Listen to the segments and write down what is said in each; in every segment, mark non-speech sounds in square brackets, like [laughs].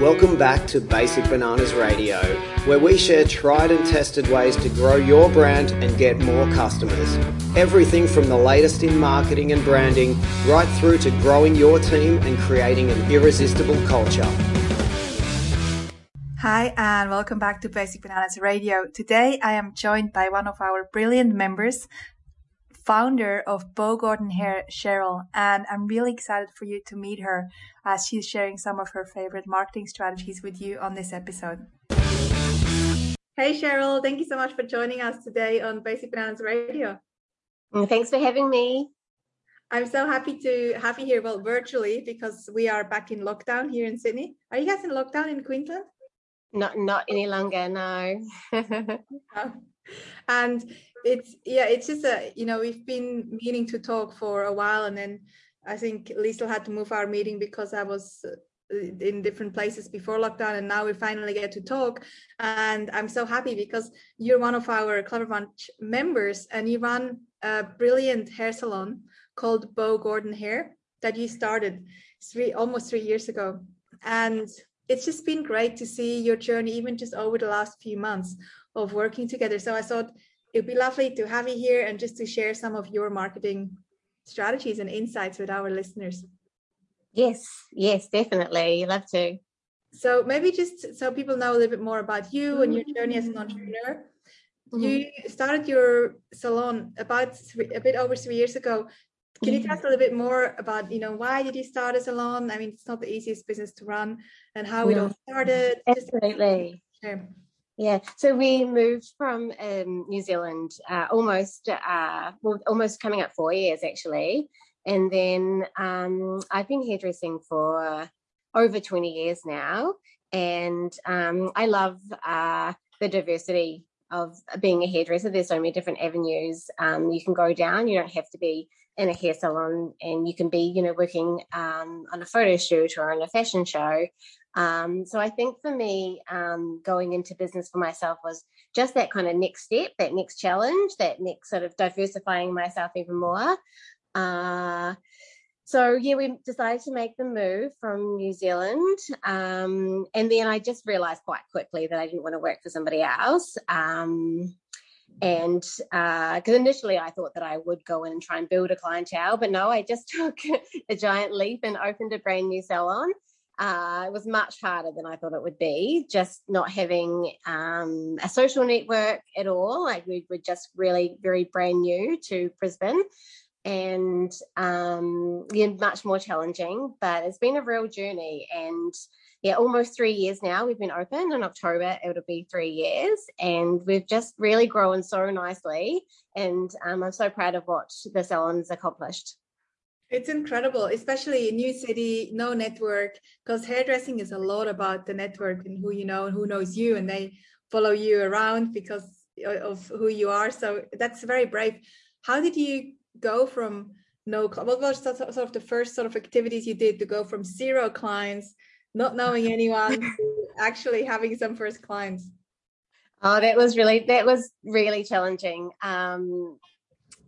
Welcome back to Basic Bananas Radio, where we share tried and tested ways to grow your brand and get more customers. Everything from the latest in marketing and branding, right through to growing your team and creating an irresistible culture. Hi, and welcome back to Basic Bananas Radio. Today I am joined by one of our brilliant members, founder of Beau Gordon Hair, Cheryl, and I'm really excited for you to meet her as she's sharing some of her favorite marketing strategies with you on this episode. Hey Cheryl, thank you so much for joining us today on Basic Bananas Radio. Thanks for having me. I'm so happy to have you here, well, virtually, because we are back in lockdown here in Sydney. Are you guys in lockdown in Queensland? Not, not any longer, no. [laughs] oh. And it's yeah it's just a you know we've been meaning to talk for a while and then i think lisa had to move our meeting because i was uh, in different places before lockdown and now we finally get to talk. And i'm so happy because you're one of our clever bunch members and you run a brilliant hair salon called beau gordon hair that you started three almost three years ago. And it's just been great to see your journey even just over the last few months of working together. So i thought it'd be lovely to have you here and just to share some of your marketing strategies and insights with our listeners. Yes, yes, definitely. Love to. So maybe just so people know a little bit more about you and your journey as an entrepreneur. Mm-hmm. You started your salon about three, a bit over three years ago. Can you tell us a little bit more about, you know, why did you start a salon? I mean, it's not the easiest business to run and how no. it all started. Absolutely. Just, yeah, so we moved from um, New Zealand uh, almost, uh, well, almost coming up four years actually, and then um, I've been hairdressing for over twenty years now, and um, I love uh, the diversity of being a hairdresser. There's so many different avenues um, you can go down. You don't have to be in a hair salon, and you can be, you know, working um, on a photo shoot or on a fashion show. Um, so I think for me, um, going into business for myself was just that kind of next step, that next challenge, that next sort of diversifying myself even more. Uh, so yeah, we decided to make the move from New Zealand, um, and then I just realised quite quickly that I didn't want to work for somebody else. Um, and because uh, initially I thought that I would go in and try and build a clientele, but no, I just [laughs] took a giant leap and opened a brand new salon. Uh, it was much harder than I thought it would be, just not having um, a social network at all. Like we were just really very brand new to Brisbane and um, yeah, much more challenging, but it's been a real journey. And yeah, almost three years now. We've been open in October. It'll be three years, and we've just really grown so nicely. And um, I'm so proud of what the salon's accomplished. It's incredible, especially in new city, no network, because hairdressing is a lot about the network and who you know and who knows you, and they follow you around because of who you are. So that's very brave. How did you go from no? What was sort of the first sort of activities you did to go from zero clients, not knowing anyone, [laughs] to actually having some first clients? Oh, that was really that was really challenging. Um,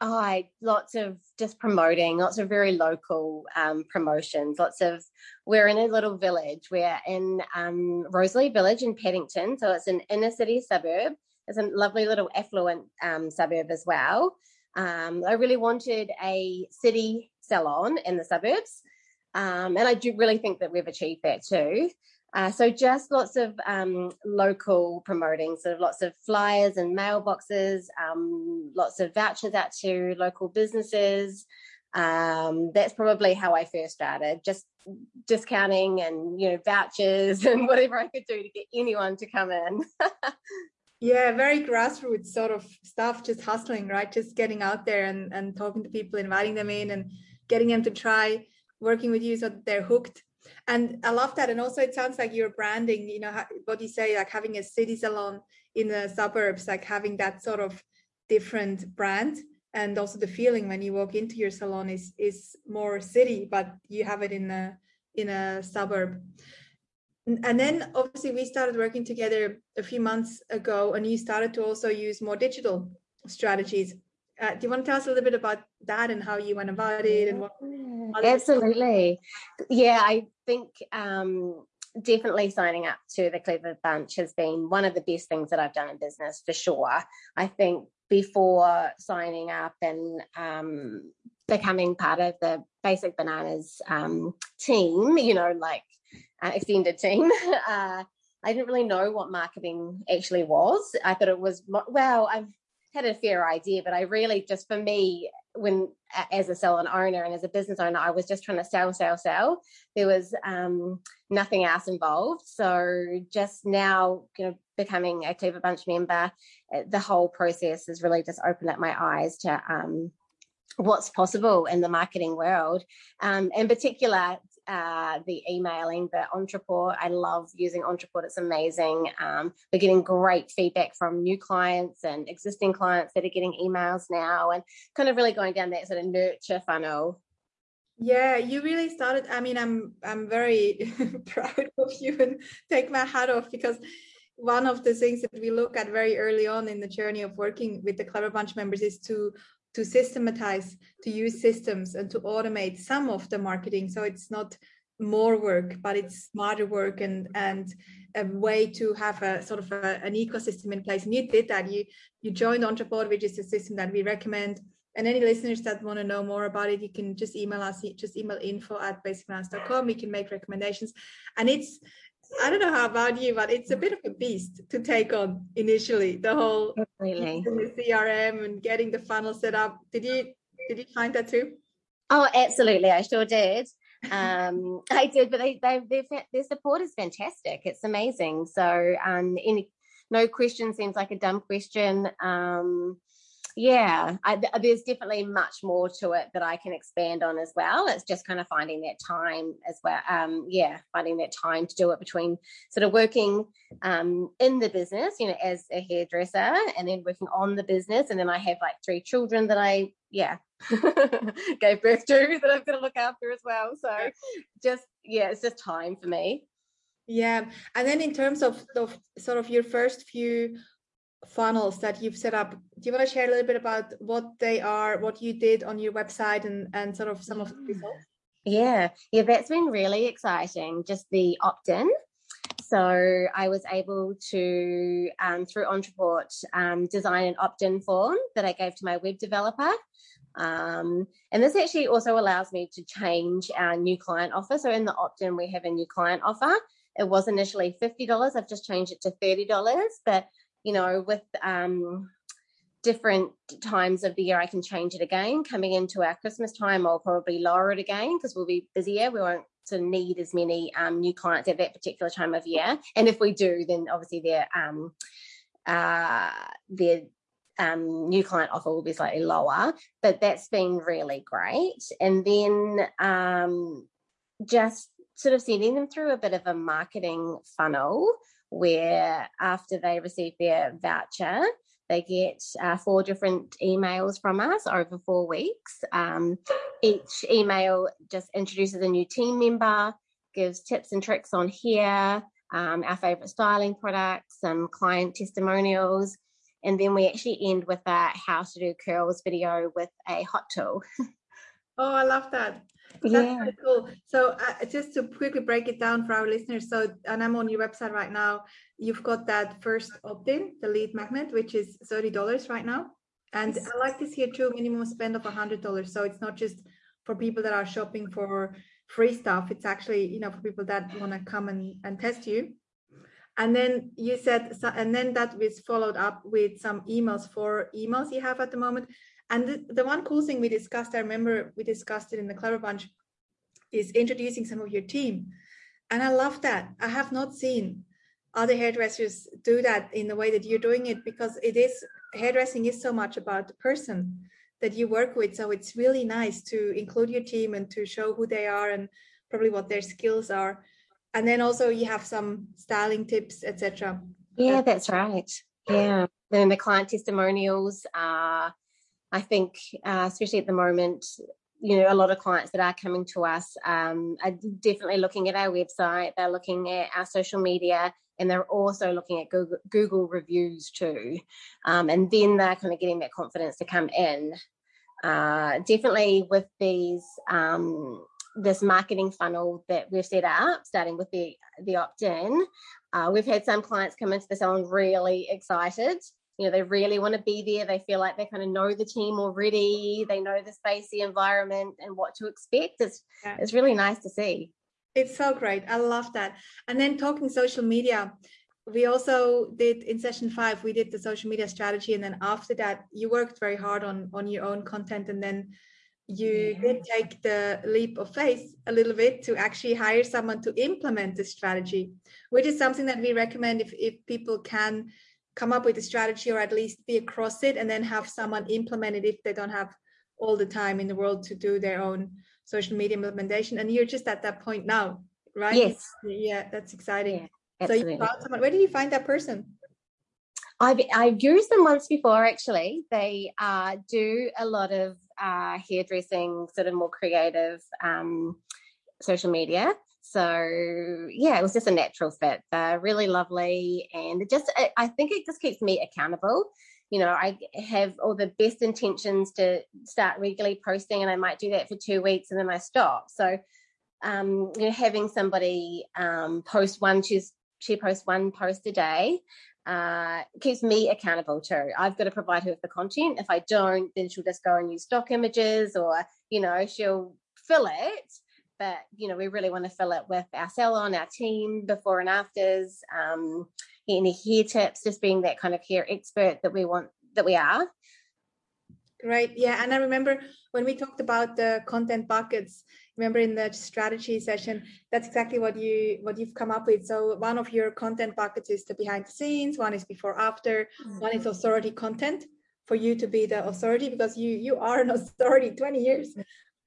oh, I lots of just promoting, lots of very local um, promotions, lots of. We're in a little village. We're in um, Rosalie Village in Paddington, so it's an inner city suburb. It's a lovely little affluent um, suburb as well. Um, I really wanted a city salon in the suburbs, um, and I do really think that we've achieved that too. Uh, so just lots of um, local promoting, sort of lots of flyers and mailboxes, um, lots of vouchers out to local businesses. Um, that's probably how I first started, just discounting and you know vouchers [laughs] and whatever I could do to get anyone to come in. [laughs] yeah, very grassroots sort of stuff, just hustling, right? Just getting out there and and talking to people, inviting them in, and getting them to try working with you so that they're hooked and i love that. And also it sounds like you're branding you know what you say like having a city salon in the suburbs like having that sort of different brand. And also the feeling when you walk into your salon is is more city but you have it in a in a suburb. And then obviously we started working together a few months ago and you started to also use more digital strategies uh, do you want to tell us a little bit about that and how you went about it and what absolutely yeah i think um definitely signing up to the Clever Bunch has been one of the best things that I've done in business for sure. I think before signing up and um, becoming part of the Basic Bananas um, team, you know, like uh, extended team, [laughs] uh, I didn't really know what marketing actually was. I thought it was, well, I've had a fair idea, but I really just, for me, when as a salon owner and as a business owner, I was just trying to sell, sell, sell. There was um, nothing else involved. So just now, you know, becoming a Clever Bunch member, eh, the whole process has really just opened up my eyes to um, what's possible in the marketing world. Um, in particular, uh, the emailing, the Ontraport. I love using Ontraport. It's amazing. Um, we're getting great feedback from new clients and existing clients that are getting emails now and kind of really going down that sort of nurture funnel. Yeah, you really started. I mean, I'm I'm very [laughs] proud of you and take my hat off because one of the things that we look at very early on in the journey of working with the Clever Bunch members is to to systematize, to use systems and to automate some of the marketing. So it's not more work, but it's smarter work and and a way to have a sort of a, an ecosystem in place. And you did that. You you joined Ontraport, which is a system that we recommend. And any listeners that want to know more about it, you can just email us, just email info at basicbananas.com. We can make recommendations. And it's I don't know how about you, but it's a bit of a beast to take on initially. The whole really the CRM and getting the funnel set up. Did you did you find that too? Oh, absolutely. I sure did. Um, [laughs] I did, but they, they, their, their support is fantastic. It's amazing. So, um, any, no question seems like a dumb question. Um, yeah I, there's definitely much more to it that i can expand on as well. It's just kind of finding that time as well um, yeah finding that time to do it between sort of working um, in the business you know as a hairdresser and then working on the business. And then i have like three children that i yeah [laughs] gave birth to [laughs] that i've got to look after as well. So just yeah it's just time for me. Yeah. And then in terms of, of sort of your first few funnels that you've set up. Do you want to share a little bit about what they are, what you did on your website, and and sort of some of the results? Yeah, yeah, that's been really exciting. Just the opt-in. So I was able to, um, through Ontraport, um, design an opt-in form that I gave to my web developer. Um, and this actually also allows me to change our new client offer. So in the opt-in, we have a new client offer. It was initially $50. I've just changed it to $30, but you know, with um, different times of the year, I can change it again. Coming into our Christmas time, I'll probably lower it again because we'll be busier. We won't need as many um, new clients at that particular time of year. And if we do, then obviously their um, uh, their um, new client offer will be slightly lower. But that's been really great. And then um, just sort of sending them through a bit of a marketing funnel where after they receive their voucher, they get uh, four different emails from us over four weeks. Um, each email just introduces a new team member, gives tips and tricks on hair, um, our favorite styling products, some client testimonials, and then we actually end with a how to do curls video with a hot tool. [laughs] oh, I love that. That's yeah. Really cool. So uh, just to quickly break it down for our listeners. So, and I'm on your website right now. You've got that first opt-in, the lead magnet, which is $30 right now. And. I like this here too, minimum spend of $100. So it's not just for people that are shopping for free stuff. It's actually, you know, for people that want to come and, and test you. And then you said, and then that was followed up with some emails for emails you have at the moment. And the, the one cool thing we discussed, I remember we discussed it in the Clever Bunch, is introducing some of your team. And I love that. I have not seen other hairdressers do that in the way that you're doing it because it is hairdressing is so much about the person that you work with. So it's really nice to include your team and to show who they are and probably what their skills are. And then also you have some styling tips, etc. Yeah, that's right. Yeah. Then the client testimonials are I think, uh, especially at the moment, you know, a lot of clients that are coming to us um, are definitely looking at our website. They're looking at our social media, and they're also looking at Google, Google reviews too. Um, and then they're kind of getting that confidence to come in. Uh, definitely with these um, this marketing funnel that we've set up, starting with the the opt-in. Uh, we've had some clients come into the salon really excited. You know, they really want to be there. They feel like they kind of know the team already. They know the space, the environment, and what to expect. It's yeah. it's really nice to see. It's so great. I love that. And then talking social media, we also did in session five we did the social media strategy and then after that you worked very hard on on your own content and then you did take the leap of faith a little bit to actually hire someone to implement the strategy which is something that we recommend if, if people can come up with a strategy or at least be across it and then have someone implement it if they don't have all the time in the world to do their own social media implementation and you're just at that point now right yes yeah that's exciting yeah. So you found someone. Where did you find that person? I've I've used them once before. Actually, they uh, do a lot of uh, hairdressing, sort of more creative um, social media. So yeah, it was just a natural fit. They're really lovely, and it just I think it just keeps me accountable. You know, I have all the best intentions to start regularly posting, and I might do that for two weeks, and then I stop. So um, you know, having somebody um, post one Tuesday, she posts one post a day uh, keeps me accountable too. I've got to provide her with the content. If I don't, then she'll just go and use stock images or, you know, she'll fill it. But, you know, we really want to fill it with our salon, our team, before and afters, um, any hair tips, just being that kind of hair expert that we want, that we are. Right. Yeah. And I remember when we talked about the content buckets, remember in the strategy session that's exactly what you what you've come up with so one of your content buckets is the behind the scenes one is before after mm-hmm. one is authority content for you to be the authority because you you are an [laughs] authority 20 years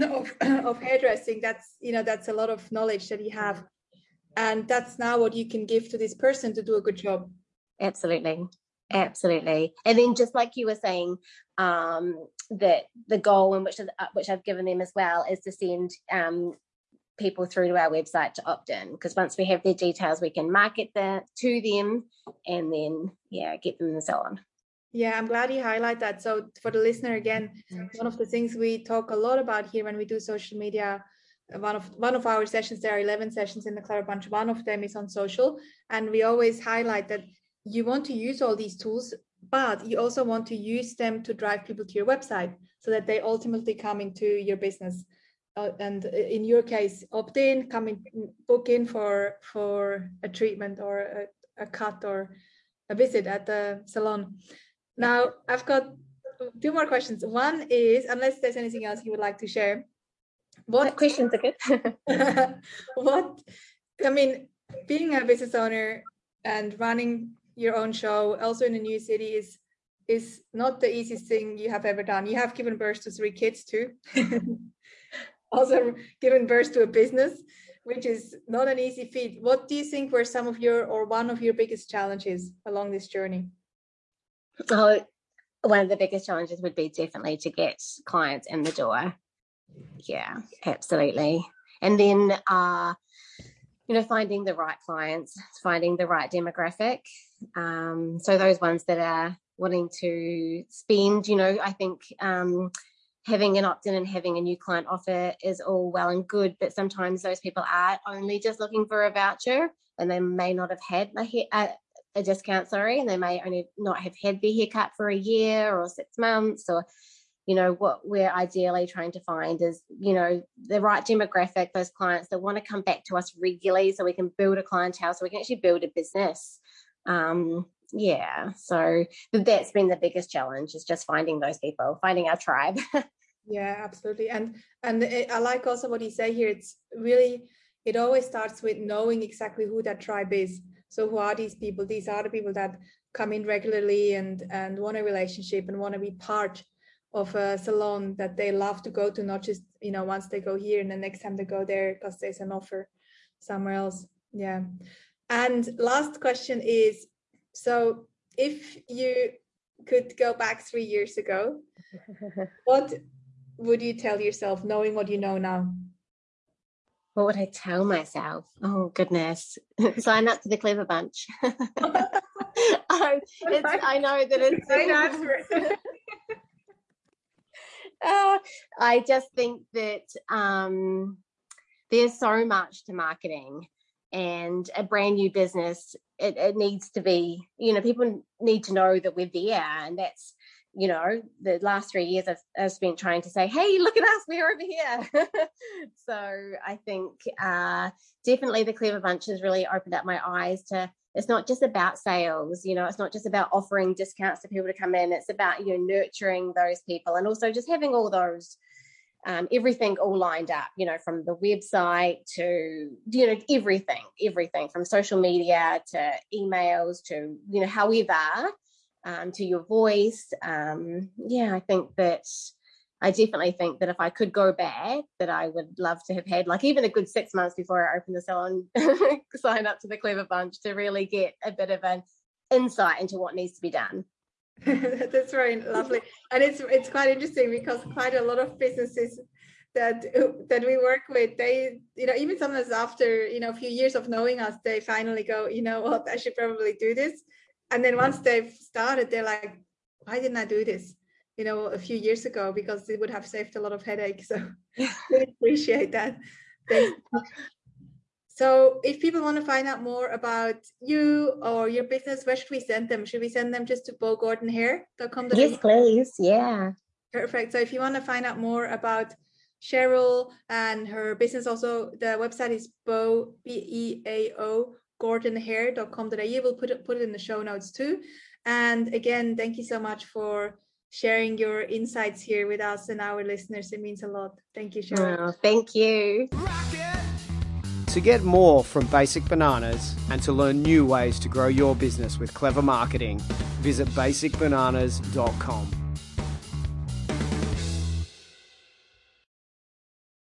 of, [clears throat] of hairdressing that's you know that's a lot of knowledge that you have. And that's now what you can give to this person to do a good job. Absolutely. Absolutely. And then just like you were saying um that the goal and which is, uh, which I've given them as well is to send um, people through to our website to opt in. Because once we have their details we can market that to them and then yeah get them and so on yeah i'm glad you highlight that. So for the listener again one of the things we talk a lot about here when we do social media one of one of our sessions there are 11 sessions in the Clever Bunch one of them is on social. And we always highlight that you want to use all these tools but you also want to use them to drive people to your website so that they ultimately come into your business. Uh, and in your case opt in come in book in for for a treatment or a, a cut or a visit at the salon now i've got two more questions one is unless there's anything else you would like to share what questions good [laughs] what i mean being a business owner and running your own show also in a new city is is not the easiest thing you have ever done. You have given birth to three kids too. [laughs] also given birth to a business, which is not an easy feat. What do you think were some of your or one of your biggest challenges along this journey? Oh, one of the biggest challenges would be definitely to get clients in the door. Yeah, absolutely. And then uh you know finding the right clients finding the right demographic um, so those ones that are wanting to spend you know i think um, having an opt-in and having a new client offer is all well and good but sometimes those people are only just looking for a voucher and they may not have had a, a, discount sorry and they may only not have had their haircut for a year or six months or you know what we're ideally trying to find is you know the right demographic those clients that want to come back to us regularly so we can build a clientele so we can actually build a business. Um yeah so that's been the biggest challenge is just finding those people finding our tribe. [laughs] Yeah absolutely and and it, i like also what you say here it's really it always starts with knowing exactly who that tribe is so who are these people these are the people that come in regularly and and want a relationship and want to be part of a salon that they love to go to, not just, you know, once they go here and the next time they go there because there's an offer somewhere else. Yeah. And last question is, so if you could go back three years ago, [laughs] what would you tell yourself knowing what you know now? What would I tell myself? Oh goodness! [laughs] Sign up to the Clever Bunch. [laughs] um, I know that it's uh, [laughs] I just think that um, there's so much to marketing and a brand new business it, it needs to be you know people need to know that we're there and that's you know the last three years I've, I've been trying to say hey look at us we're over here. [laughs] So i think uh, definitely the clever bunch has really opened up my eyes to it's not just about sales you know it's not just about offering discounts to people to come in it's about you know nurturing those people and also just having all those um, everything all lined up, you know, from the website to, you know, everything, everything from social media to emails to, you know, however, um, to your voice. Um, yeah, I think that I definitely think that if I could go back, that I would love to have had like even a good six months before I opened the salon, [laughs] sign up to the Clever Bunch to really get a bit of an insight into what needs to be done. [laughs] That's very lovely, and it's it's quite interesting because quite a lot of businesses that that we work with, they you know even sometimes after you know a few years of knowing us, they finally go, you know what, I should probably do this, and then once they've started, they're like, why didn't I do this? You know, a few years ago because it would have saved a lot of headache. [laughs] So, I appreciate that. So if people want to find out more about you or your business, where should we send them? Should we send them just to beaugordonhair.com? Yes, please. Yeah. Perfect. So if you want to find out more about Cheryl and her business, also the website is bo b-e-a-o gordonhair.com.au. We'll put it put it in the show notes too. And again, thank you so much for sharing your insights here with us and our listeners. It means a lot. Thank you, Cheryl. Oh, thank you. To get more from Basic Bananas and to learn new ways to grow your business with clever marketing, visit basicbananas.com.